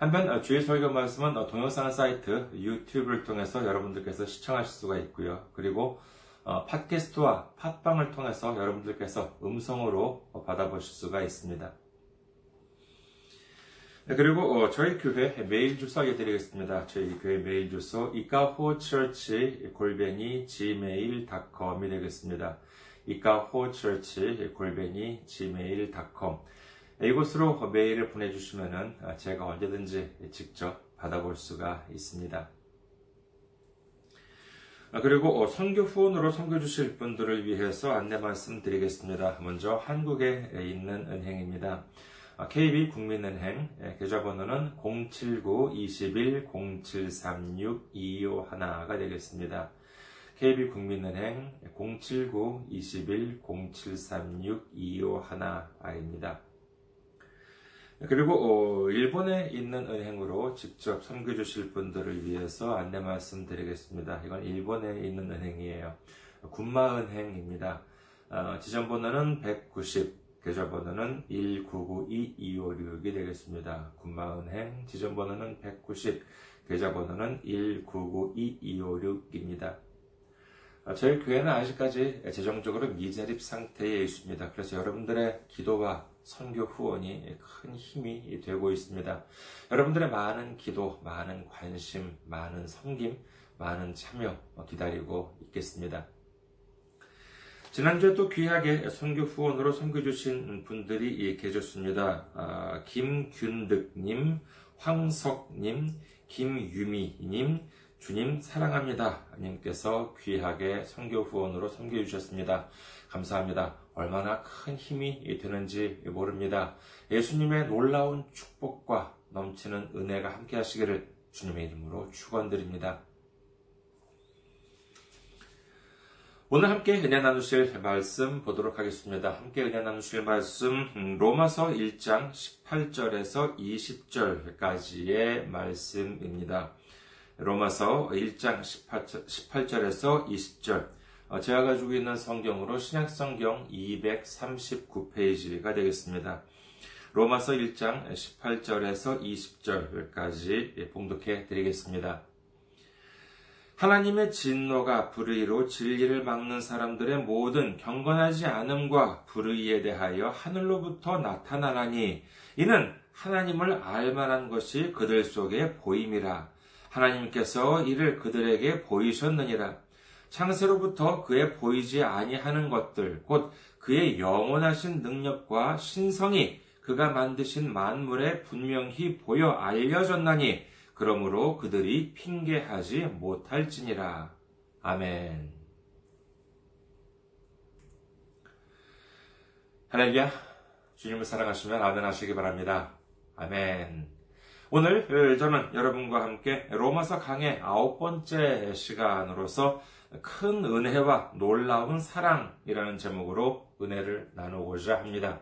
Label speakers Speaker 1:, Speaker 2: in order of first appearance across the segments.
Speaker 1: 한편 주일 설교 말씀은 동영상 사이트 유튜브를 통해서 여러분들께서 시청하실 수가 있고요. 그리고 팟캐스트와 팟빵을 통해서 여러분들께서 음성으로 받아보실 수가 있습니다. 네, 그리고 저희 교회 메일 주소 알려드리겠습니다. 저희 교회 메일 주소 이카호처치 골뱅이 gmail.com이 되겠습니다. 이카호처치 골뱅이 gmail.com 이곳으로 메일을 보내주시면 제가 언제든지 직접 받아볼 수가 있습니다. 그리고 선교 후원으로 섬겨주실 분들을 위해서 안내 말씀드리겠습니다. 먼저 한국에 있는 은행입니다. KB 국민은행 계좌번호는 079-21-0736-251가 되겠습니다. KB 국민은행 079-21-0736-251입니다. 그리고 일본에 있는 은행으로 직접 섬겨주실 분들을 위해서 안내 말씀드리겠습니다. 이건 일본에 있는 은행이에요. 군마은행입니다. 지점번호는 190, 계좌번호는 1992256이 되겠습니다. 군마은행 지점번호는 190, 계좌번호는 1992256입니다. 저희 교회는 아직까지 재정적으로 미자립 상태에 있습니다. 그래서 여러분들의 기도와 선교 후원이 큰 힘이 되고 있습니다. 여러분들의 많은 기도, 많은 관심, 많은 섬김, 많은 참여 기다리고 있겠습니다. 지난주에 또 귀하게 선교 후원으로 섬겨주신 분들이 계셨습니다. 아, 김균득님, 황석님, 김유미님, 주님 사랑합니다. 님께서 귀하게 선교 후원으로 섬겨 주셨습니다. 감사합니다. 얼마나 큰 힘이 되는지 모릅니다. 예수님의 놀라운 축복과 넘치는 은혜가 함께 하시기를 주님의 이름으로 축원드립니다. 오늘 함께 은혜 나누실 말씀 보도록 하겠습니다. 함께 은혜 나누실 말씀 음, 로마서 1장 18절에서 20절까지의 말씀입니다. 로마서 1장 18절에서 20절 제가 가지고 있는 성경으로 신약성경 239페이지가 되겠습니다. 로마서 1장 18절에서 20절까지 봉독해 드리겠습니다. 하나님의 진노가 불의로 진리를 막는 사람들의 모든 경건하지 않음과 불의에 대하여 하늘로부터 나타나나니 이는 하나님을 알만한 것이 그들 속에 보임이라 하나님께서 이를 그들에게 보이셨느니라 창세로부터 그의 보이지 아니하는 것들 곧 그의 영원하신 능력과 신성이 그가 만드신 만물에 분명히 보여 알려졌나니 그러므로 그들이 핑계하지 못할지니라. 아멘. 할렐루야. 주님을 사랑하시면 아멘 하시기 바랍니다. 아멘. 오늘 저는 여러분과 함께 로마서 강의 아홉 번째 시간으로서 큰 은혜와 놀라운 사랑이라는 제목으로 은혜를 나누고자 합니다.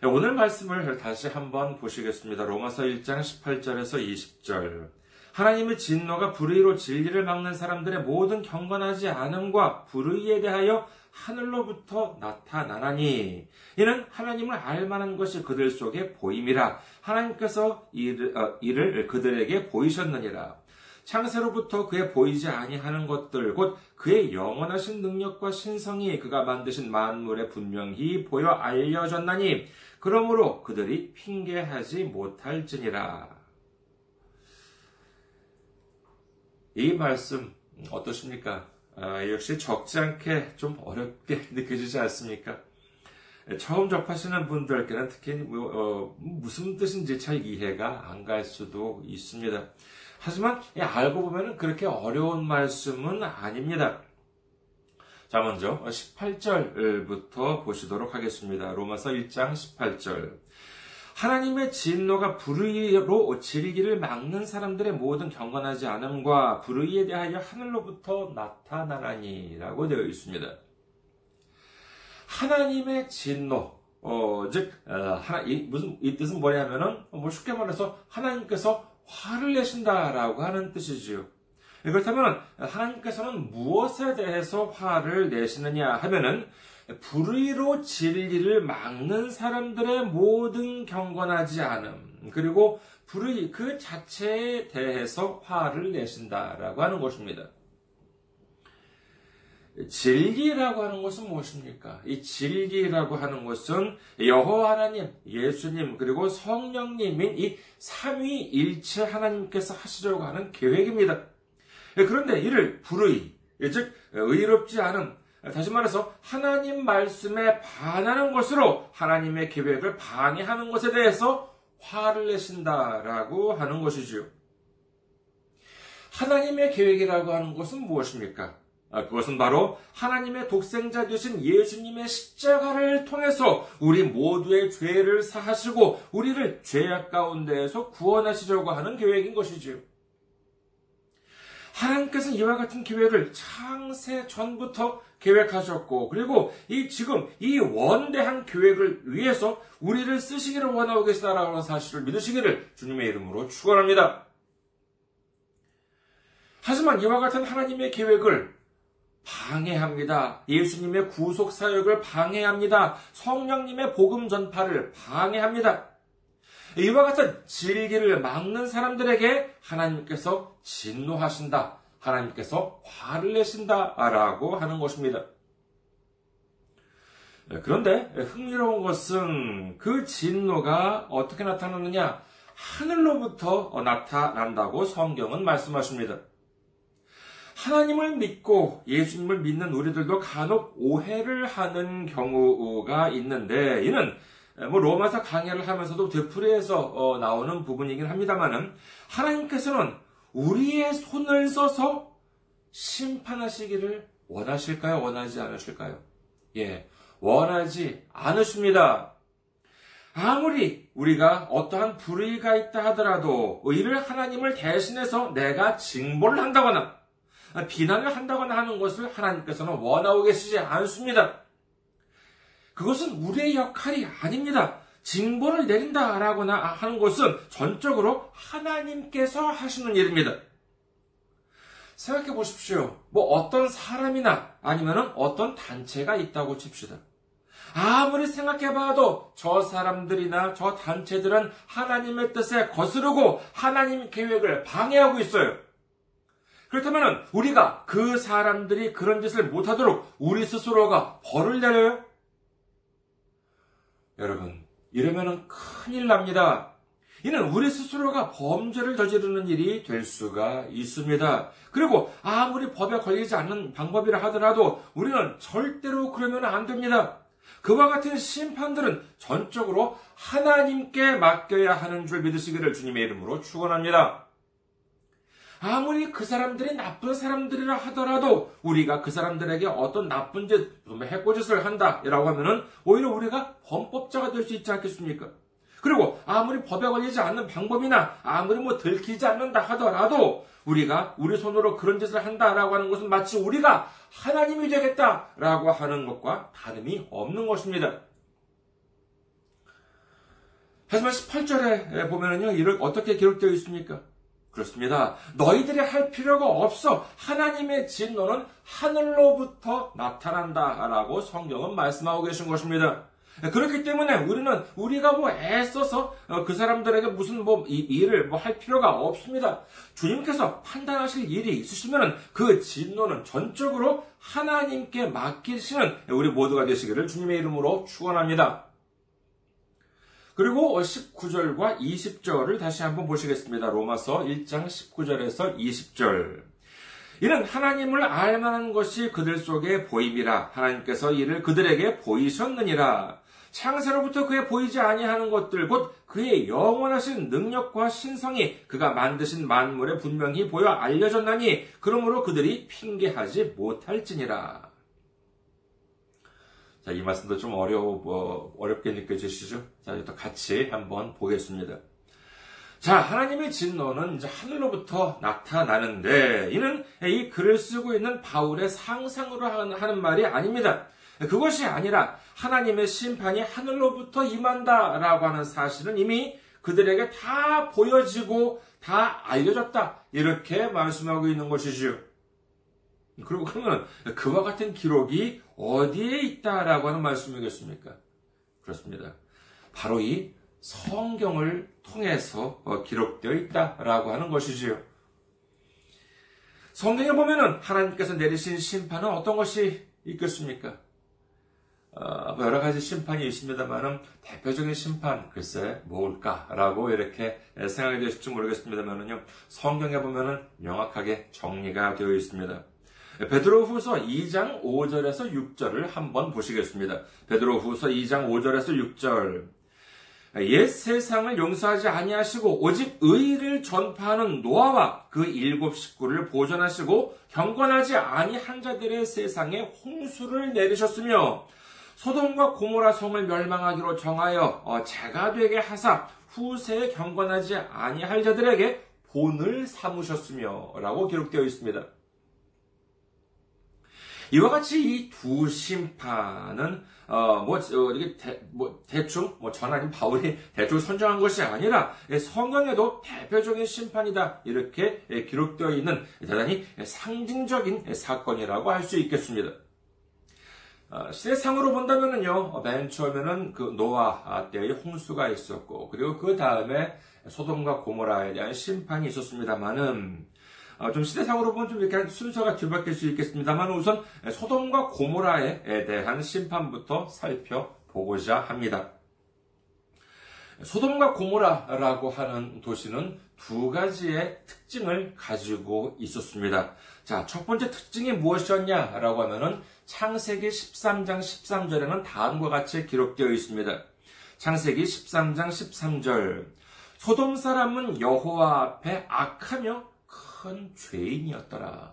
Speaker 1: 네, 오늘 말씀을 다시 한번 보시겠습니다. 로마서 1장 18절에서 20절. 하나님의 진노가 불의로 진리를 막는 사람들의 모든 경건하지 않음과 불의에 대하여 하늘로부터 나타나나니 이는 하나님을 알만한 것이 그들 속에 보임이라 하나님께서 이를, 어, 이를 그들에게 보이셨느니라 창세로부터 그의 보이지 아니하는 것들 곧 그의 영원하신 능력과 신성이 그가 만드신 만물에 분명히 보여 알려졌나니 그러므로 그들이 핑계하지 못할지니라. 이 말씀 어떠십니까? 아, 역시 적지 않게 좀 어렵게 느껴지지 않습니까? 처음 접하시는 분들께는 특히 뭐, 어, 무슨 뜻인지 잘 이해가 안 갈 수도 있습니다. 하지만 알고 보면 그렇게 어려운 말씀은 아닙니다. 자, 먼저 18절부터 보시도록 하겠습니다. 로마서 1장 18절. 하나님의 진노가 불의로 질기를 막는 사람들의 모든 경건하지 않음과 불의에 대하여 하늘로부터 나타나나니라고 되어 있습니다. 하나님의 진노, 어, 즉, 어, 하나, 이, 무슨, 이 뜻은 뭐냐면은, 뭐 쉽게 말해서 하나님께서 화를 내신다라고 하는 뜻이지요. 그렇다면 하나님께서는 무엇에 대해서 화를 내시느냐 하면은 불의로 진리를 막는 사람들의 모든 경건하지 않음, 그리고 불의 그 자체에 대해서 화를 내신다라고 하는 것입니다. 진리라고 하는 것은 무엇입니까? 이 진리라고 하는 것은 여호와 하나님, 예수님 그리고 성령님인 이 삼위일체 하나님께서 하시려고 하는 계획입니다. 그런데 이를 불의, 즉 의롭지 않은 다시 말해서 하나님 말씀에 반하는 것으로 하나님의 계획을 방해하는 것에 대해서 화를 내신다라고 하는 것이지요. 하나님의 계획이라고 하는 것은 무엇입니까? 아, 그것은 바로 하나님의 독생자 되신 예수님의 십자가를 통해서 우리 모두의 죄를 사하시고 우리를 죄악 가운데에서 구원하시려고 하는 계획인 것이지요. 하나님께서는 이와 같은 계획을 창세 전부터 계획하셨고, 그리고 이 지금 이 원대한 계획을 위해서 우리를 쓰시기를 원하고 계시다라는 고 사실을 믿으시기를 주님의 이름으로 축원합니다. 하지만 이와 같은 하나님의 계획을 방해합니다. 예수님의 구속 사역을 방해합니다. 성령님의 복음 전파를 방해합니다. 이와 같은 진리를 막는 사람들에게 하나님께서 진노하신다. 하나님께서 화를 내신다 라고 하는 것입니다. 그런데 흥미로운 것은 그 진노가 어떻게 나타나느냐? 하늘로부터 나타난다고 성경은 말씀하십니다. 하나님을 믿고 예수님을 믿는 우리들도 간혹 오해를 하는 경우가 있는데 이는 뭐 로마서 강해를 하면서도 되풀이해서 어, 나오는 부분이긴 합니다만은 하나님께서는 우리의 손을 써서 심판하시기를 원하실까요? 원하지 않으실까요? 예, 원하지 않으십니다. 아무리 우리가 어떠한 불의가 있다 하더라도 이를 하나님을 대신해서 내가 징벌을 한다거나 비난을 한다거나 하는 것을 하나님께서는 원하고 계시지 않습니다. 그것은 우리의 역할이 아닙니다. 징벌을 내린다라거나 하는 것은 전적으로 하나님께서 하시는 일입니다. 생각해 보십시오. 뭐 어떤 사람이나 아니면 어떤 단체가 있다고 칩시다. 아무리 생각해봐도 저 사람들이나 저 단체들은 하나님의 뜻에 거스르고 하나님 계획을 방해하고 있어요. 그렇다면 우리가 그 사람들이 그런 짓을 못하도록 우리 스스로가 벌을 내려요? 여러분, 이러면 큰일 납니다. 이는 우리 스스로가 범죄를 저지르는 일이 될 수가 있습니다. 그리고 아무리 법에 걸리지 않는 방법이라 하더라도 우리는 절대로 그러면 안 됩니다. 그와 같은 심판들은 전적으로 하나님께 맡겨야 하는 줄 믿으시기를 주님의 이름으로 축원합니다. 아무리 그 사람들이 나쁜 사람들이라 하더라도 우리가 그 사람들에게 어떤 나쁜 짓, 해코짓을 한다라고 하면은 오히려 우리가 범법자가 될 수 있지 않겠습니까? 그리고 아무리 법에 걸리지 않는 방법이나 아무리 뭐 들키지 않는다 하더라도 우리가 우리 손으로 그런 짓을 한다라고 하는 것은 마치 우리가 하나님이 되겠다라고 하는 것과 다름이 없는 것입니다. 하지만 18절에 보면은요, 이를 어떻게 기록되어 있습니까? 그렇습니다. 너희들이 할 필요가 없어. 하나님의 진노는 하늘로부터 나타난다 라고 성경은 말씀하고 계신 것입니다. 그렇기 때문에 우리는 우리가 뭐 애써서 어, 그 사람들에게 무슨 뭐 일을 뭐 할 필요가 없습니다. 주님께서 판단하실 일이 있으시면 그 진노는 전적으로 하나님께 맡기시는 우리 모두가 되시기를 주님의 이름으로 축원합니다. 그리고 19절과 20절을 다시 한번 보시겠습니다. 로마서 1장 19절에서 20절. 이는 하나님을 알만한 것이 그들 속에 보임이라 하나님께서 이를 그들에게 보이셨느니라. 창세로부터 그의 보이지 아니하는 것들 곧 그의 영원하신 능력과 신성이 그가 만드신 만물에 분명히 보여 알려졌나니 그러므로 그들이 핑계하지 못할지니라. 자, 이 말씀도 좀 어려워, 뭐, 어렵게 느껴지시죠? 자, 또 같이 한번 보겠습니다. 자, 하나님의 진노는 이제 하늘로부터 나타나는데, 이는 이 글을 쓰고 있는 바울의 상상으로 하는 말이 아닙니다. 그것이 아니라 하나님의 심판이 하늘로부터 임한다라고 하는 사실은 이미 그들에게 다 보여지고 다 알려졌다. 이렇게 말씀하고 있는 것이지요. 그리고 그러면 그와 같은 기록이 어디에 있다라고 하는 말씀이겠습니까? 그렇습니다. 바로 이 성경을 통해서 어, 기록되어 있다라고 하는 것이지요. 성경에 보면은 하나님께서 내리신 심판은 어떤 것이 있겠습니까? 어, 뭐 여러 가지 심판이 있습니다만은 대표적인 심판 글쎄 뭘까라고 이렇게 생각이 되실지 모르겠습니다만은요 성경에 보면은 명확하게 정리가 되어 있습니다. 베드로후서 2장 5절에서 6절을 한번 보시겠습니다. 베드로후서 2장 5절에서 6절 옛 세상을 용서하지 아니하시고 오직 의를 전파하는 노아와 그 일곱 식구를 보존하시고 경건하지 아니한 자들의 세상에 홍수를 내리셨으며 소돔과 고모라 성을 멸망하기로 정하여 어, 제가 되게 하사 후세에 경건하지 아니할 자들에게 본을 삼으셨으며 라고 기록되어 있습니다. 이와 같이 이 두 심판은 어뭐 어, 이게 대, 뭐 대충 뭐 전하님 바울이 대충 선정한 것이 아니라 예, 성경에도 대표적인 심판이다 이렇게 예, 기록되어 있는 대단히 상징적인 사건이라고 할 수 있겠습니다. 어, 시대상으로 본다면은요, 맨 처음에는 그 노아 때의 홍수가 있었고, 그리고 그 다음에 소돔과 고모라에 대한 심판이 있었습니다만은, 어, 좀 시대상으로 보면 좀 이렇게 순서가 뒤바뀔 수 있겠습니다만 우선 소돔과 고모라에 대한 심판부터 살펴보고자 합니다. 소돔과 고모라라고 하는 도시는 두 가지의 특징을 가지고 있었습니다. 자, 첫 번째 특징이 무엇이었냐라고 하면은 창세기 13장 13절에는 다음과 같이 기록되어 있습니다. 창세기 13장 13절. 소돔 사람은 여호와 앞에 악하며 큰 죄인이었더라.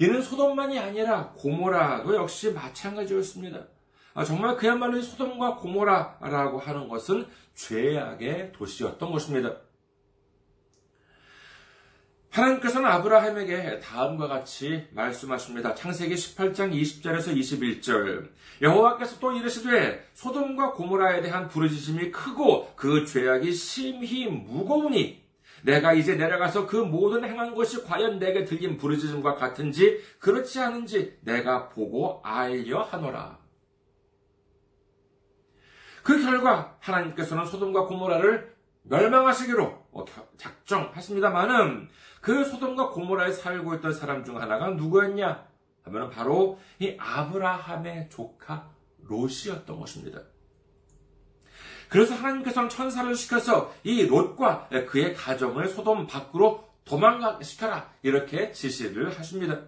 Speaker 1: 이는 소돔만이 아니라 고모라도 역시 마찬가지였습니다. 아, 정말 그야말로 소돔과 고모라라고 하는 것은 죄악의 도시였던 것입니다. 하나님께서는 아브라함에게 다음과 같이 말씀하십니다. 창세기 18장 20절에서 21절. 여호와께서 또 이르시되 소돔과 고모라에 대한 부르짖음이 크고 그 죄악이 심히 무거우니 내가 이제 내려가서 그 모든 행한 것이 과연 내게 들린 부르짖음과 같은지 그렇지 않은지 내가 보고 알려 하노라. 그 결과 하나님께서는 소돔과 고모라를 멸망하시기로 작정하십니다만은 그 소돔과 고모라에 살고 있던 사람 중 하나가 누구였냐? 하면 바로 이 아브라함의 조카 롯이었던 것입니다. 그래서 하나님께서는 천사를 시켜서 이 롯과 그의 가정을 소돔 밖으로 도망가게 시켜라. 이렇게 지시를 하십니다.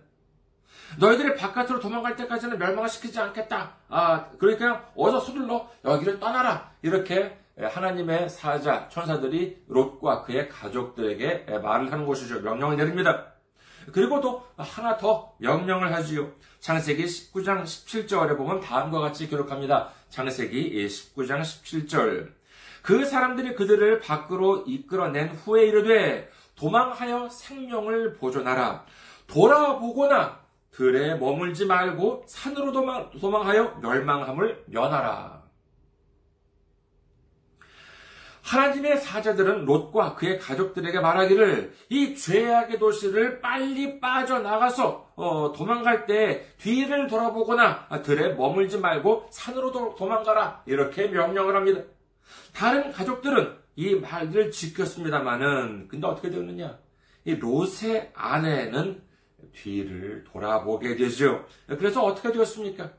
Speaker 1: 너희들이 바깥으로 도망갈 때까지는 멸망을 시키지 않겠다. 아, 그러니까 어서 서둘러 여기를 떠나라. 이렇게 하나님의 사자, 천사들이 롯과 그의 가족들에게 말을 하는 것이죠. 명령을 내립니다. 그리고 또 하나 더 명령을 하지요. 창세기 19장 17절에 보면 다음과 같이 기록합니다. 창세기 19장 17절. 그 사람들이 그들을 밖으로 이끌어낸 후에 이르되 도망하여 생명을 보존하라. 돌아보거나 들에 머물지 말고 산으로 도망, 도망하여 멸망함을 면하라. 하나님의 사자들은 롯과 그의 가족들에게 말하기를 이 죄악의 도시를 빨리 빠져나가서 어, 도망갈 때 뒤를 돌아보거나 들에 머물지 말고 산으로 도, 도망가라 이렇게 명령을 합니다. 다른 가족들은 이 말들을 지켰습니다마는 근데 어떻게 되었느냐? 이 롯의 아내는 뒤를 돌아보게 되죠. 그래서 어떻게 되었습니까?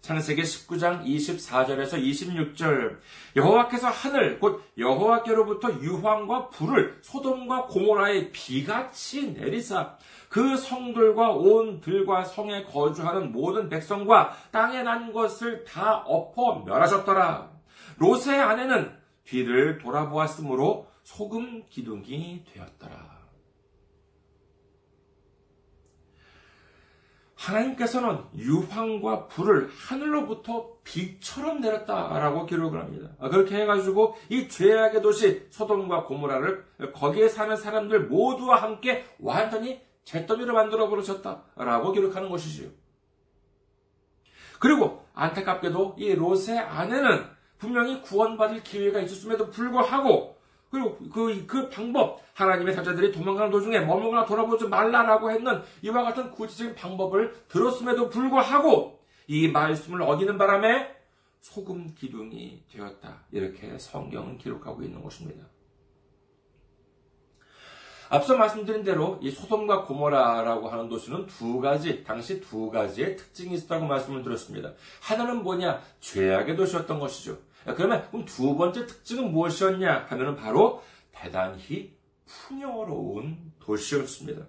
Speaker 1: 창세기 19장 24절에서 26절 여호와께서 하늘 곧 여호와께로부터 유황과 불을 소돔과 고모라의 비같이 내리사 그 성들과 온 들과 성에 거주하는 모든 백성과 땅에 난 것을 다 엎어 멸하셨더라. 롯의 아내는 뒤를 돌아보았으므로 소금 기둥이 되었더라. 하나님께서는 유황과 불을 하늘로부터 비처럼 내렸다라고 기록을 합니다. 아, 그렇게 해가지고 이 죄악의 도시 소돔과 고모라를 거기에 사는 사람들 모두와 함께 완전히 잿더미를 만들어 버리셨다라고 기록하는 것이지요. 그리고 안타깝게도 이 롯의 아내는 분명히 구원받을 기회가 있었음에도 불구하고 그리고 그, 그 방법, 하나님의 사자들이 도망가는 도중에 머물거나 돌아보지 말라라고 했는 이와 같은 구체적인 방법을 들었음에도 불구하고 이 말씀을 어기는 바람에 소금 기둥이 되었다. 이렇게 성경은 기록하고 있는 것입니다. 앞서 말씀드린 대로 이 소돔과 고모라라고 하는 도시는 두 가지, 당시 두 가지의 특징이 있었다고 말씀을 드렸습니다. 하나는 뭐냐? 죄악의 도시였던 것이죠. 그러면 두 번째 특징은 무엇이었냐 하면은 바로 대단히 풍요로운 도시였습니다.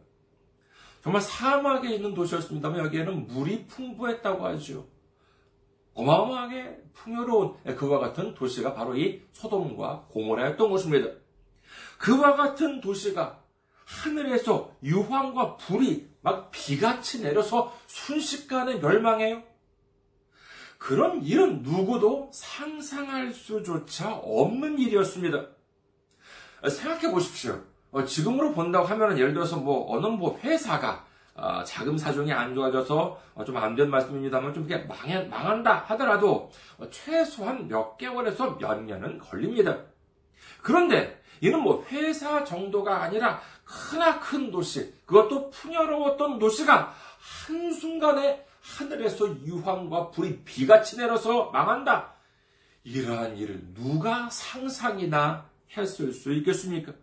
Speaker 1: 정말 사막에 있는 도시였습니다만 여기에는 물이 풍부했다고 하죠. 어마어마하게 풍요로운 그와 같은 도시가 바로 이 소돔과 고모라였던 것입니다. 그와 같은 도시가 하늘에서 유황과 불이 막 비같이 내려서 순식간에 멸망해요. 그런 일은 누구도 상상할 수조차 없는 일이었습니다. 생각해 보십시오. 어, 지금으로 본다고 하면 예를 들어서 뭐 어느 뭐 회사가 어, 자금 사정이 안 좋아져서 어, 좀안 된 말씀입니다만 좀 그게 망해, 망한다 하더라도 최소한 몇 개월에서 몇 년은 걸립니다. 그런데 이는 뭐 회사 정도가 아니라 크나큰 도시, 그것도 풍요로웠던 도시가 한순간에 하늘에서 유황과 불이 비같이 내려서 망한다. 이러한 일을 누가 상상이나 했을 수 있겠습니까?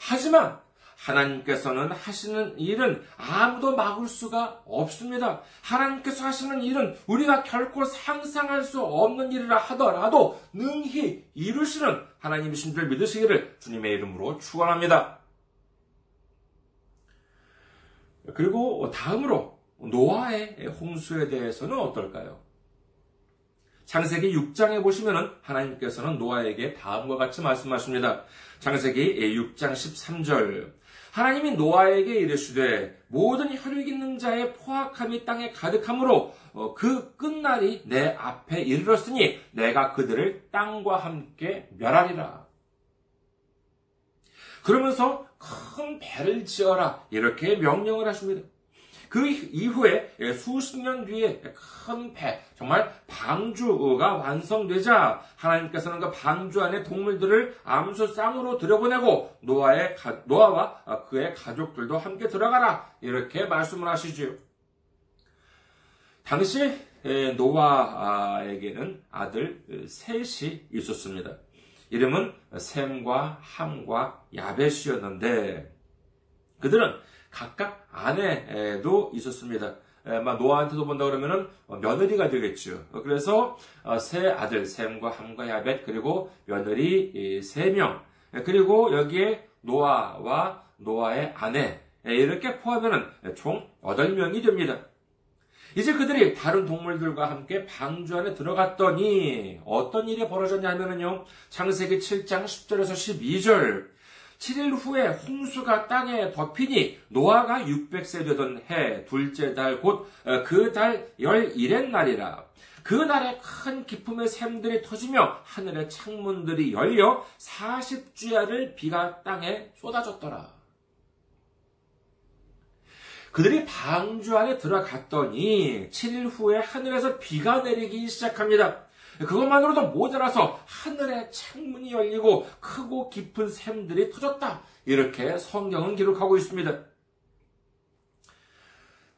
Speaker 1: 하지만 하나님께서는 하시는 일은 아무도 막을 수가 없습니다. 하나님께서 하시는 일은 우리가 결코 상상할 수 없는 일이라 하더라도 능히 이루시는 하나님이신 줄 믿으시기를 주님의 이름으로 축원합니다. 그리고 다음으로 노아의 홍수에 대해서는 어떨까요? 창세기 6장에 보시면은 하나님께서는 노아에게 다음과 같이 말씀하십니다. 창세기 6장 13절. 하나님이 노아에게 이르시되 모든 혈육 있는 자의 포악함이 땅에 가득하므로 어, 그 끝날이 내 앞에 이르렀으니 내가 그들을 땅과 함께 멸하리라. 그러면서 큰 배를 지어라 이렇게 명령을 하십니다. 그 이후에 수십 년 뒤에 큰 배, 정말 방주가 완성되자 하나님께서는 그 방주 안에 동물들을 암수 쌍으로 들여보내고 노아의 노아와 그의 가족들도 함께 들어가라 이렇게 말씀을 하시지요. 당시 노아에게는 아들 셋이 있었습니다. 이름은 샘과 함과 야벳이었는데 그들은 각각 아내도 있었습니다. 노아한테도 본다 그러면은 며느리가 되겠죠. 그래서 어, 세 아들 샘과 함과 야벳 그리고 며느리 세 명. 그리고 여기에 노아와 노아의 아내 이렇게 포함하면 총 8명이 됩니다. 이제 그들이 다른 동물들과 함께 방주 안에 들어갔더니 어떤 일이 벌어졌냐 하면요 창세기 7장 10절에서 12절. 7일 후에 홍수가 땅에 덮이니 노아가 600세 되던 해 둘째 달 곧 그달 어, 11의 날이라. 그 날에 큰 기품의 샘들이 터지며 하늘의 창문들이 열려 40주야를 비가 땅에 쏟아졌더라. 그들이 방주 안에 들어갔더니 7일 후에 하늘에서 비가 내리기 시작합니다. 그것만으로도 모자라서 하늘의 창문이 열리고 크고 깊은 샘들이 터졌다. 이렇게 성경은 기록하고 있습니다.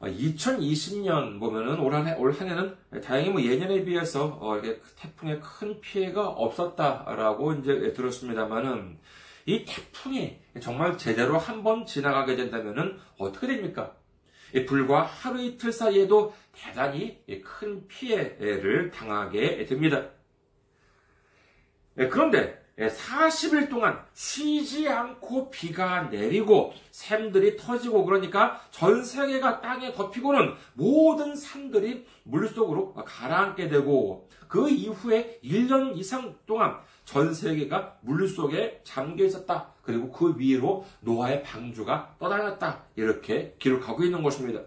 Speaker 1: 2020년 보면은 올 한 해, 올 한 해는 다행히 뭐 예년에 비해서 어, 태풍에 큰 피해가 없었다라고 이제 들었습니다만은 이 태풍이 정말 제대로 한 번 지나가게 된다면은 어떻게 됩니까? 불과 하루 이틀 사이에도 대단히 큰 피해를 당하게 됩니다. 예, 그런데 40일 동안 쉬지 않고 비가 내리고 샘들이 터지고 그러니까 전 세계가 땅에 덮이고는 모든 산들이 물속으로 가라앉게 되고 그 이후에 1년 이상 동안 전 세계가 물속에 잠겨 있었다. 그리고 그 위로 노아의 방주가 떠다녔다. 이렇게 기록하고 있는 것입니다.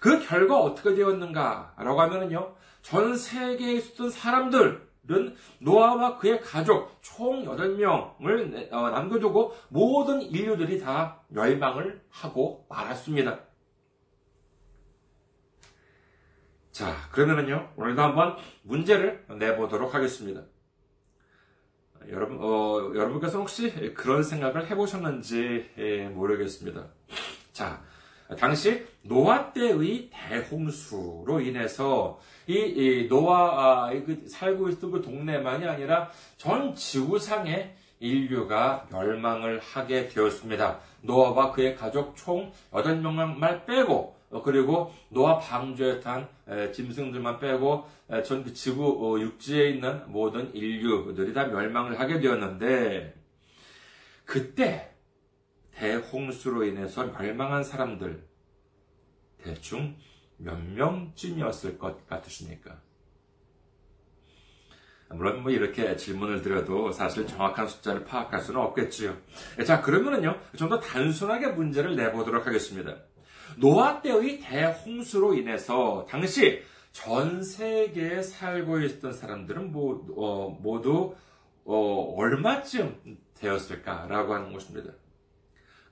Speaker 1: 그 결과 어떻게 되었는가라고 하면은요, 전 세계에 있었던 사람들은 노아와 그의 가족 총 8명을 어, 남겨두고 모든 인류들이 다 멸망을 하고 말았습니다. 자, 그러면은요, 오늘도 한번 문제를 내보도록 하겠습니다. 여러분, 어, 여러분께서 혹시 그런 생각을 해보셨는지 예, 모르겠습니다. 자, 당시 노아 때의 대홍수로 인해서 이, 이 노아 아, 그 살고 있던 그 동네만이 아니라 전 지구상의 인류가 멸망을 하게 되었습니다. 노아와 그의 가족 총 8명만 빼고 어, 그리고 노아 방주에 탄 짐승들만 빼고 전 그 지구 어, 육지에 있는 모든 인류들이 다 멸망을 하게 되었는데 그때 대홍수로 인해서 멸망한 사람들 대충 몇 명쯤이었을 것 같으십니까? 물론 뭐 이렇게 질문을 드려도 사실 정확한 숫자를 파악할 수는 없겠지요. 자, 그러면은요, 좀 더 단순하게 문제를 내보도록 하겠습니다. 노아 때의 대홍수로 인해서 당시 전 세계에 살고 있었던 사람들은 모두, 어, 모두 어, 얼마쯤 되었을까라고 하는 것입니다.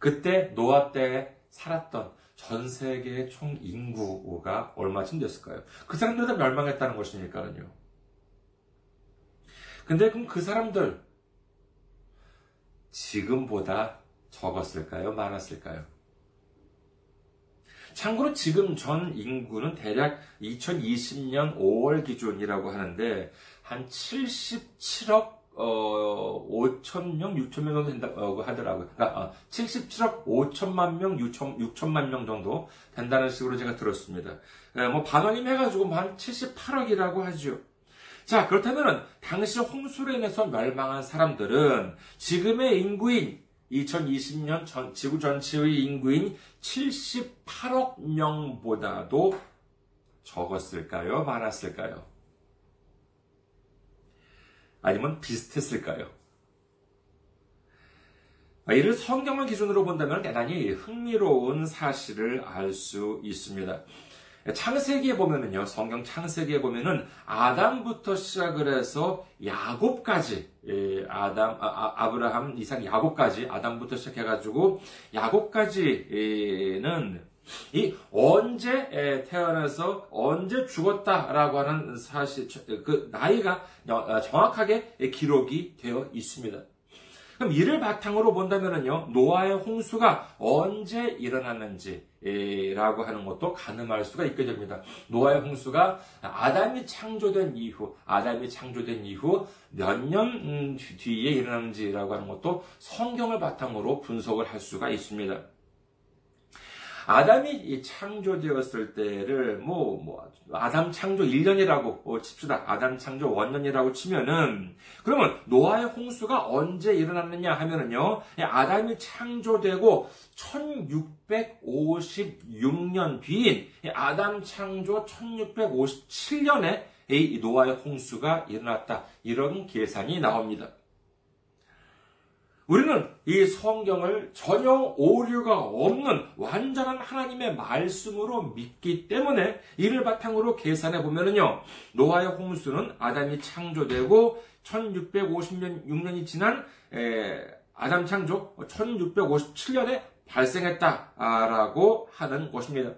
Speaker 1: 그때 노아 때 살았던 전 세계의 총 인구가 얼마쯤 됐을까요? 그 사람들 다 멸망했다는 것이니까요. 근데 그럼 그 사람들 지금보다 적었을까요? 많았을까요? 참고로 지금 전 인구는 대략 2020년 5월 기준이라고 하는데 한 77억 어, 5천 명, 6천 명 정도 된다고 하더라고요. 그러니까 어, 77억 5천만 명, 6천, 6천만 명 정도 된다는 식으로 제가 들었습니다. 예, 뭐 반원임 해가지고 뭐 한 78억이라고 하죠. 자, 그렇다면은 당시 홍수로 인해서 멸망한 사람들은 지금의 인구인 2020년 전, 지구 전체의 인구인 78억 명보다도 적었을까요? 많았을까요? 아니면 비슷했을까요? 이를 성경을 기준으로 본다면 대단히 흥미로운 사실을 알 수 있습니다. 창세기에 보면은요, 성경 창세기에 보면은 아담부터 시작을 해서 야곱까지, 예, 아담, 아, 브라함 이상 야곱까지, 아담부터 시작해가지고 야곱까지는 이 언제 태어나서 언제 죽었다라고 하는 사실 그 나이가 어, 정확하게 기록이 되어 있습니다. 그럼 이를 바탕으로 본다면요 노아의 홍수가 언제 일어났는지라고 하는 것도 가늠할 수가 있게 됩니다. 노아의 홍수가 아담이 창조된 이후, 아담이 창조된 이후 몇년 음, 뒤에 일어났는지라고 하는 것도 성경을 바탕으로 분석을 할 수가 있습니다. 아담이 창조되었을 때를 뭐, 뭐 아담 창조 1년이라고 칩시다. 아담 창조 원년이라고 치면은 그러면 노아의 홍수가 언제 일어났느냐 하면은요. 아담이 창조되고 1656년 뒤인 아담 창조 1657년에 이 노아의 홍수가 일어났다. 이런 계산이 나옵니다. 우리는 이 성경을 전혀 오류가 없는 완전한 하나님의 말씀으로 믿기 때문에 이를 바탕으로 계산해 보면은요, 노아의 홍수는 아담이 창조되고 1650년, 6년이 지난 에, 아담 창조 1657년에 발생했다라고 하는 것입니다.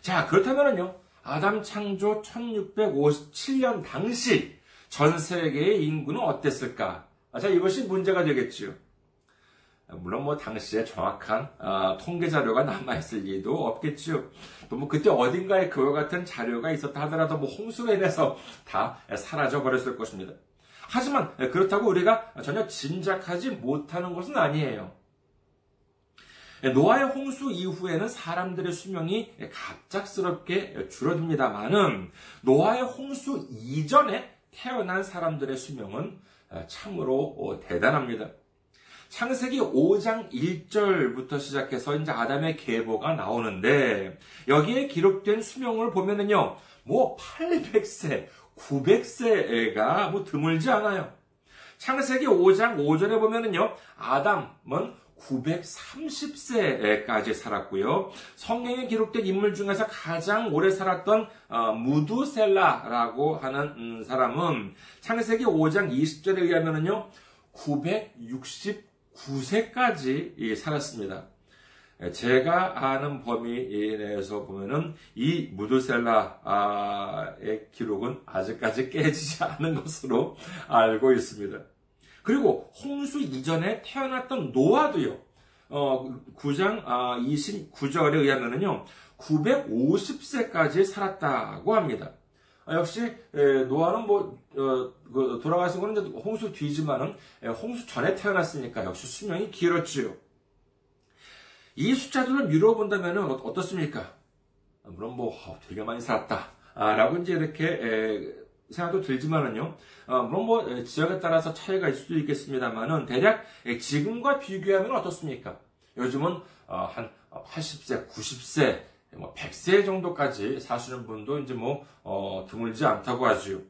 Speaker 1: 자, 그렇다면은요, 아담 창조 1657년 당시 전 세계의 인구는 어땠을까? 아, 자, 이것이 문제가 되겠지요. 물론 뭐 당시에 정확한 어, 통계 자료가 남아 있을 리도 없겠지요. 또 뭐 그때 어딘가에 그와 같은 자료가 있었다 하더라도 뭐 홍수로 인해서 다 사라져 버렸을 것입니다. 하지만 그렇다고 우리가 전혀 짐작하지 못하는 것은 아니에요. 노아의 홍수 이후에는 사람들의 수명이 갑작스럽게 줄어듭니다만은 노아의 홍수 이전에 태어난 사람들의 수명은 아, 참으로 어, 대단합니다. 창세기 5장 1절부터 시작해서 이제 아담의 계보가 나오는데 여기에 기록된 수명을 보면은요, 뭐 800세, 900세가 뭐 드물지 않아요. 창세기 5장 5절에 보면은요, 아담은 930세까지 살았고요. 성경에 기록된 인물 중에서 가장 오래 살았던 어, 무두셀라라고 하는 음, 사람은 창세기 5장 20절에 의하면요 969세까지 살았습니다. 제가 아는 범위 내에서 보면은 이 무두셀라의 기록은 아직까지 깨지지 않은 것으로 알고 있습니다. 그리고 홍수 이전에 태어났던 노아도요. 어, 9장 아, 29절에 의하면은요. 950세까지 살았다고 합니다. 아, 역시 에, 노아는 뭐 어, 그, 돌아가신 거는 홍수 뒤지만은 에, 홍수 전에 태어났으니까 역시 수명이 길었지요. 이 숫자들을 미루어 본다면 어떻습니까? 물론 뭐 어, 되게 많이 살았다. 아, 라고 이제 이렇게 에, 생각도 들지만은요. 어, 물론 뭐 지역에 따라서 차이가 있을 수도 있겠습니다만은 대략 지금과 비교하면 어떻습니까? 요즘은 어, 한 80세, 90세, 뭐 100세 정도까지 사시는 분도 이제 뭐 어, 드물지 않다고 하지요.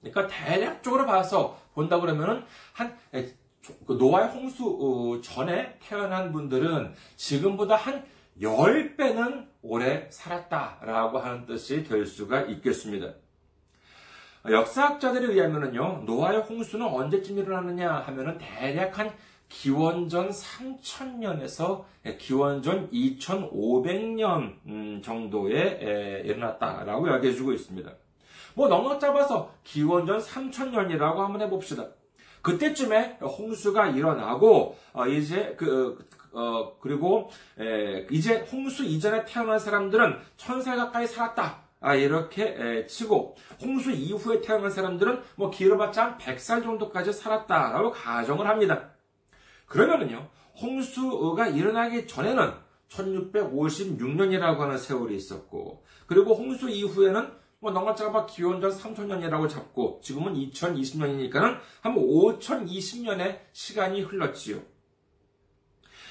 Speaker 1: 그러니까 대략적으로 봐서 본다 그러면은 한그 노아의 홍수 어, 전에 태어난 분들은 지금보다 한 10배는 오래 살았다라고 하는 뜻이 될 수가 있겠습니다. 역사학자들에 의하면요, 노아의 홍수는 언제쯤 일어나느냐 하면은 대략 한 기원전 3000년에서 기원전 2500년 음, 정도에 일어났다라고 이야기해주고 있습니다. 뭐 넉넉 잡아서 기원전 3000년이라고 한번 해봅시다. 그때쯤에 홍수가 일어나고 어, 이제 그 어, 그리고 이제 홍수 이전에 태어난 사람들은 천살 가까이 살았다. 아, 이렇게 치고 홍수 이후에 태어난 사람들은 뭐 길어봤자 한 100살 정도까지 살았다라고 가정을 합니다. 그러면은요, 홍수가 일어나기 전에는 1656년이라고 하는 세월이 있었고, 그리고 홍수 이후에는 뭐 넉넉잡아 기원전 3000년이라고 잡고, 지금은 2020년이니까는 한 5020년의 시간이 흘렀지요.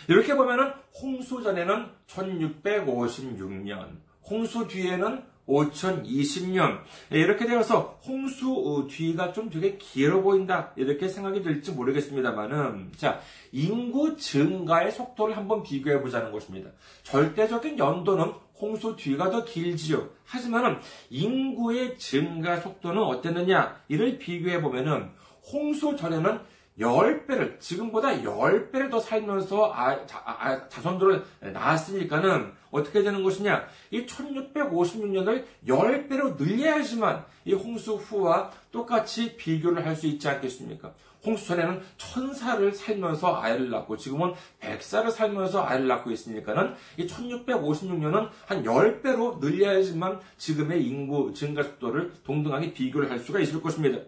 Speaker 1: 이렇게 보면은 홍수 전에는 1656년, 홍수 뒤에는 5020년 이렇게 되어서 홍수 어, 뒤가 좀 되게 길어 보인다 이렇게 생각이 들지 모르겠습니다만은 자 인구 증가의 속도를 한번 비교해 보자는 것입니다. 절대적인 연도는 홍수 뒤가 더 길지요. 하지만은 인구의 증가 속도는 어땠느냐 이를 비교해 보면은 홍수 전에는 10배를, 지금보다 10배를 더 살면서 아, 자, 아, 자손들을 낳았으니까는 어떻게 되는 것이냐? 이 1656년을 10배로 늘려야지만 이 홍수 후와 똑같이 비교를 할 수 있지 않겠습니까? 홍수 전에는 천사를 살면서 아이를 낳고 지금은 백사를 살면서 아이를 낳고 있으니까는 이 1656년은 한 10배로 늘려야지만 지금의 인구 증가 속도를 동등하게 비교를 할 수가 있을 것입니다.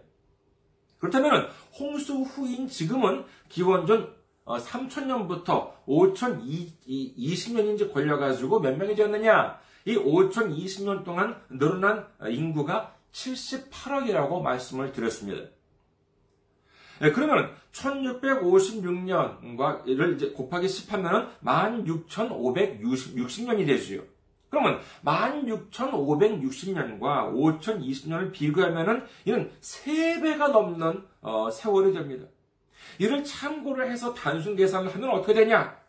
Speaker 1: 그렇다면 홍수 후인 지금은 기원전 3000년부터 어, 5020년인지 걸려가지고 몇 명이 되었느냐? 이 5020년 동안 늘어난 인구가 78억이라고 말씀을 드렸습니다. 네, 그러면 1656년과 를 곱하기 10하면 16,560년이 되지요. 그러면 16,560년과 5,020년을 비교하면은 이는 3배가 넘는 어, 세월이 됩니다. 이를 참고를 해서 단순 계산을 하면 어떻게 되냐?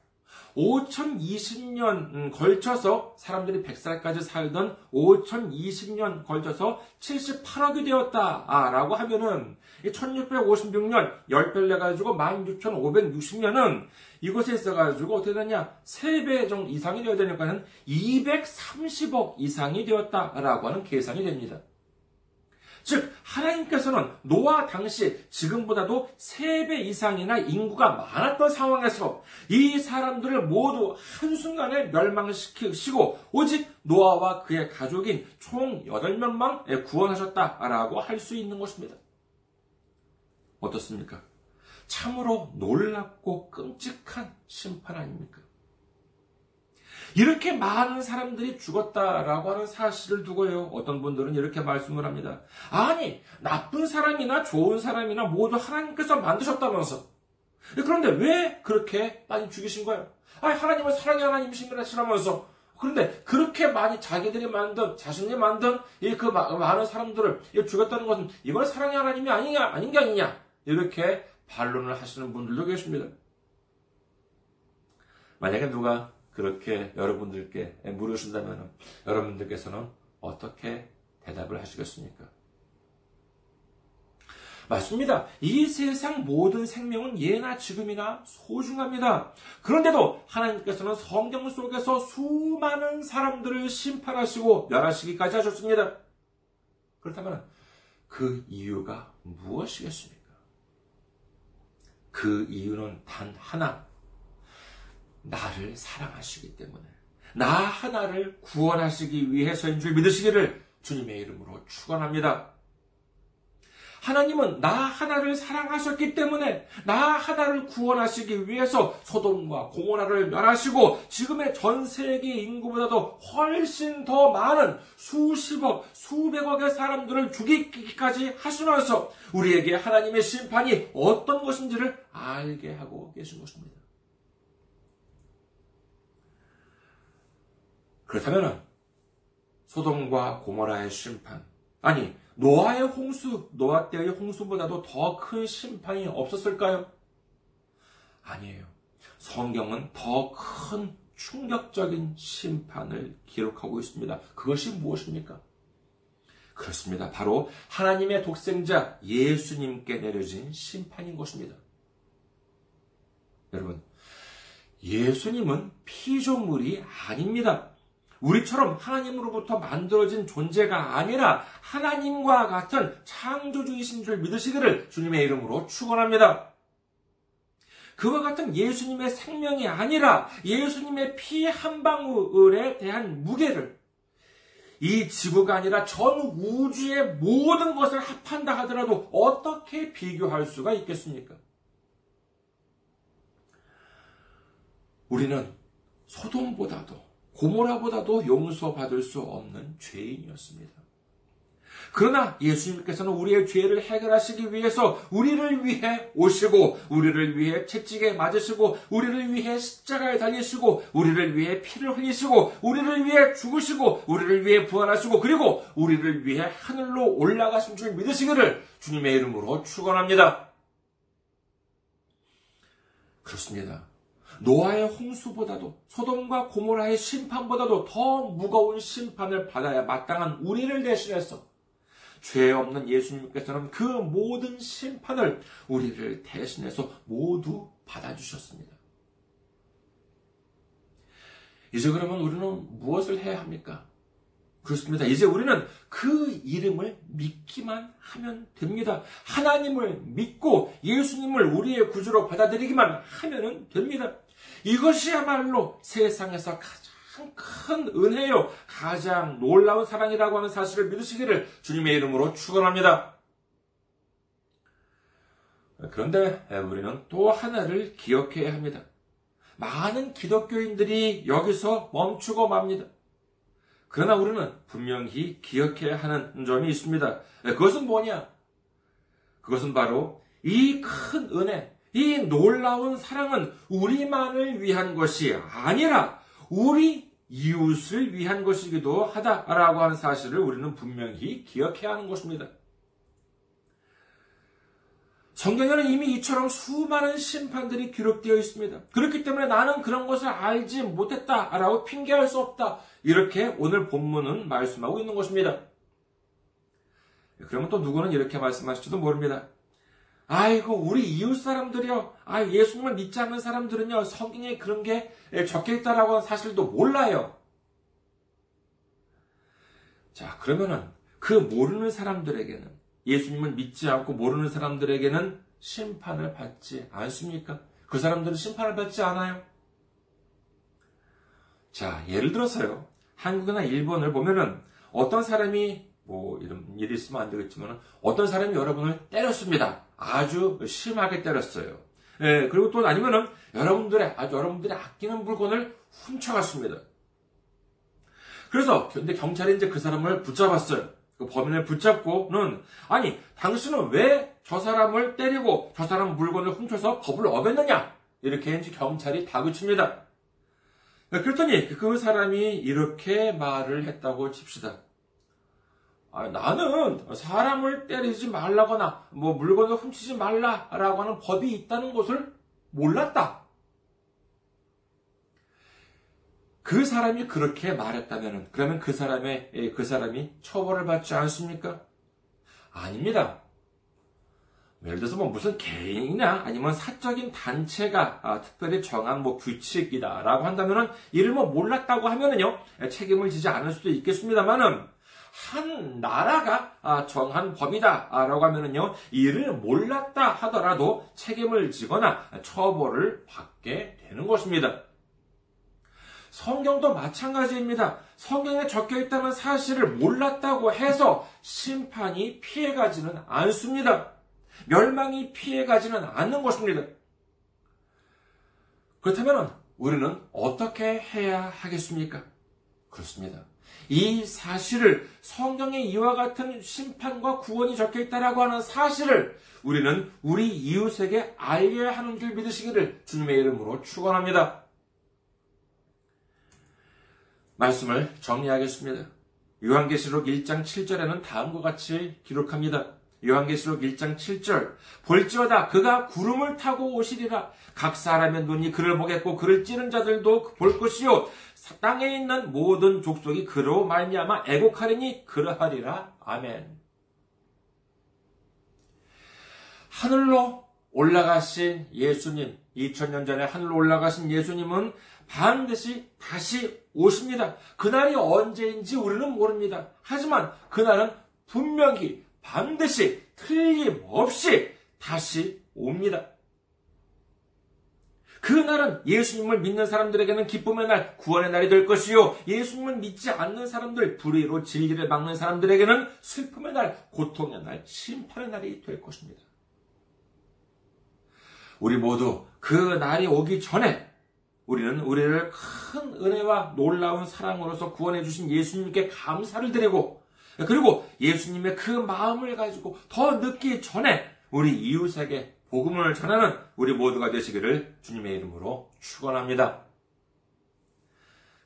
Speaker 1: 5020년 음, 걸쳐서 사람들이 100살까지 살던 5020년 걸쳐서 78억이 되었다라고 하면은 1656년 10배를 내가지고 16,560년은 이곳에 있어가지고 어떻게 되냐? 3배 정도 이상이 되어야 되니까는 230억 이상이 되었다라고 하는 계산이 됩니다. 즉 하나님께서는 노아 당시 지금보다도 3배 이상이나 인구가 많았던 상황에서 이 사람들을 모두 한순간에 멸망시키시고 오직 노아와 그의 가족인 총 8명만 구원하셨다라고 할 수 있는 것입니다. 어떻습니까? 참으로 놀랍고 끔찍한 심판 아닙니까? 이렇게 많은 사람들이 죽었다라고 하는 사실을 두고요. 어떤 분들은 이렇게 말씀을 합니다. 아니, 나쁜 사람이나 좋은 사람이나 모두 하나님께서 만드셨다면서. 그런데 왜 그렇게 많이 죽이신 거예요? 아니, 하나님은 사랑의 하나님이시라면서. 그런데 그렇게 많이 자기들이 만든, 자신이 만든 이 그 많은 사람들을 죽였다는 것은 이건 사랑의 하나님이 아니냐, 아닌 게 아니냐. 이렇게 반론을 하시는 분들도 계십니다. 만약에 누가 그렇게 여러분들께 물으신다면 여러분들께서는 어떻게 대답을 하시겠습니까? 맞습니다. 이 세상 모든 생명은 예나 지금이나 소중합니다. 그런데도 하나님께서는 성경 속에서 수많은 사람들을 심판하시고 멸하시기까지 하셨습니다. 그렇다면 그 이유가 무엇이겠습니까? 그 이유는 단 하나. 나를 사랑하시기 때문에. 나 하나를 구원하시기 위해서인 줄 믿으시기를 주님의 이름으로 축원합니다. 하나님은 나 하나를 사랑하셨기 때문에 나 하나를 구원하시기 위해서 소돔과 고모라를 멸하시고 지금의 전 세계 인구보다도 훨씬 더 많은 수십억, 수백억의 사람들을 죽이기까지 하시면서 우리에게 하나님의 심판이 어떤 것인지를 알게 하고 계신 것입니다. 그렇다면 소돔과 고모라의 심판, 아니 노아의 홍수, 노아 때의 홍수보다도 더 큰 심판이 없었을까요? 아니에요. 성경은 더 큰 충격적인 심판을 기록하고 있습니다. 그것이 무엇입니까? 그렇습니다. 바로 하나님의 독생자 예수님께 내려진 심판인 것입니다. 여러분, 예수님은 피조물이 아닙니다. 우리처럼 하나님으로부터 만들어진 존재가 아니라 하나님과 같은 창조주이신 줄 믿으시기를 주님의 이름으로 축원합니다. 그와 같은 예수님의 생명이 아니라 예수님의 피 한 방울에 대한 무게를 이 지구가 아니라 전 우주의 모든 것을 합한다 하더라도 어떻게 비교할 수가 있겠습니까? 우리는 소돔보다도 고모라보다도 용서받을 수 없는 죄인이었습니다. 그러나 예수님께서는 우리의 죄를 해결하시기 위해서 우리를 위해 오시고, 우리를 위해 채찍에 맞으시고, 우리를 위해 십자가에 달리시고, 우리를 위해 피를 흘리시고, 우리를 위해 죽으시고, 우리를 위해 부활하시고, 그리고 우리를 위해 하늘로 올라가신 줄 믿으시기를 주님의 이름으로 축원합니다. 그렇습니다. 노아의 홍수보다도 소돔과 고모라의 심판보다도 더 무거운 심판을 받아야 마땅한 우리를 대신해서 죄 없는 예수님께서는 그 모든 심판을 우리를 대신해서 모두 받아주셨습니다. 이제 그러면 우리는 무엇을 해야 합니까? 그렇습니다. 이제 우리는 그 이름을 믿기만 하면 됩니다. 하나님을 믿고 예수님을 우리의 구주로 받아들이기만 하면 됩니다. 이것이야말로 세상에서 가장 큰 은혜요, 가장 놀라운 사랑이라고 하는 사실을 믿으시기를 주님의 이름으로 축원합니다. 그런데 우리는 또 하나를 기억해야 합니다. 많은 기독교인들이 여기서 멈추고 맙니다. 그러나 우리는 분명히 기억해야 하는 점이 있습니다. 그것은 뭐냐? 그것은 바로 이 큰 은혜, 이 놀라운 사랑은 우리만을 위한 것이 아니라 우리 이웃을 위한 것이기도 하다라고 하는 사실을 우리는 분명히 기억해야 하는 것입니다. 성경에는 이미 이처럼 수많은 심판들이 기록되어 있습니다. 그렇기 때문에 나는 그런 것을 알지 못했다라고 핑계할 수 없다. 이렇게 오늘 본문은 말씀하고 있는 것입니다. 그러면 또 누구는 이렇게 말씀하실지도 모릅니다. 아이고, 우리 이웃 사람들이요. 아, 예수님을 믿지 않는 사람들은요, 성경에 그런 게 적혀 있다라고 하는 사실도 몰라요. 자, 그러면은 그 모르는 사람들에게는 예수님을 믿지 않고 모르는 사람들에게는 심판을 받지 않습니까? 그 사람들은 심판을 받지 않아요. 자, 예를 들어서요. 한국이나 일본을 보면은 어떤 사람이 뭐 이런 일이 있으면 안 되겠지만 어떤 사람이 여러분을 때렸습니다. 아주 심하게 때렸어요. 예, 그리고 또 아니면은 여러분들의 아주 여러분들이 아끼는 물건을 훔쳐갔습니다. 그래서 근데 경찰이 이제 그 사람을 붙잡았어요. 그 범인을 붙잡고는 아니 당신은 왜 저 사람을 때리고 저 사람 물건을 훔쳐서 법을 어겼느냐 이렇게 이제 경찰이 다그칩니다. 그랬더니 그 사람이 이렇게 말을 했다고 칩시다. 아, 나는 사람을 때리지 말라거나 뭐 물건을 훔치지 말라라고 하는 법이 있다는 것을 몰랐다. 그 사람이 그렇게 말했다면 그러면 그 사람의 예, 그 사람이 처벌을 받지 않습니까? 아닙니다. 예를 들어서 뭐 무슨 개인이나 아니면 사적인 단체가 아, 특별히 정한 뭐 규칙이다라고 한다면은 이를 뭐 몰랐다고 하면은요 책임을 지지 않을 수도 있겠습니다만은 한 나라가 아, 정한 법이다라고 하면은요 이를 몰랐다 하더라도 책임을 지거나 처벌을 받게 되는 것입니다. 성경도 마찬가지입니다. 성경에 적혀 있다는 사실을 몰랐다고 해서 심판이 피해가지는 않습니다. 멸망이 피해가지는 않는 것입니다. 그렇다면 우리는 어떻게 해야 하겠습니까? 그렇습니다. 이 사실을 성경에 이와 같은 심판과 구원이 적혀 있다라고 하는 사실을 우리는 우리 이웃에게 알려야 하는 줄 믿으시기를 주님의 이름으로 축원합니다. 말씀을 정리하겠습니다. 요한계시록 1장 7절에는 다음과 같이 기록합니다. 요한계시록 1장 7절 볼지어다 그가 구름을 타고 오시리라 각 사람의 눈이 그를 보겠고 그를 찌른 자들도 볼 것이요 땅에 있는 모든 족속이 그로 말미암아 애곡하리니 그러하리라 아멘 하늘로 올라가신 예수님 2000년 전에 하늘로 올라가신 예수님은 반드시 다시 오십니다. 그날이 언제인지 우리는 모릅니다. 하지만 그날은 분명히 반드시 틀림없이 다시 옵니다. 그날은 예수님을 믿는 사람들에게는 기쁨의 날, 구원의 날이 될 것이요. 예수님을 믿지 않는 사람들, 불의로 진리를 막는 사람들에게는 슬픔의 날, 고통의 날, 심판의 날이 될 것입니다. 우리 모두 그 날이 오기 전에 우리는 우리를 큰 은혜와 놀라운 사랑으로서 구원해 주신 예수님께 감사를 드리고 그리고 예수님의 그 마음을 가지고 더 늦기 전에 우리 이웃에게 복음을 전하는 우리 모두가 되시기를 주님의 이름으로 축원합니다.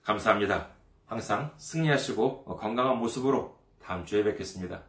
Speaker 1: 감사합니다. 항상 승리하시고 건강한 모습으로 다음 주에 뵙겠습니다.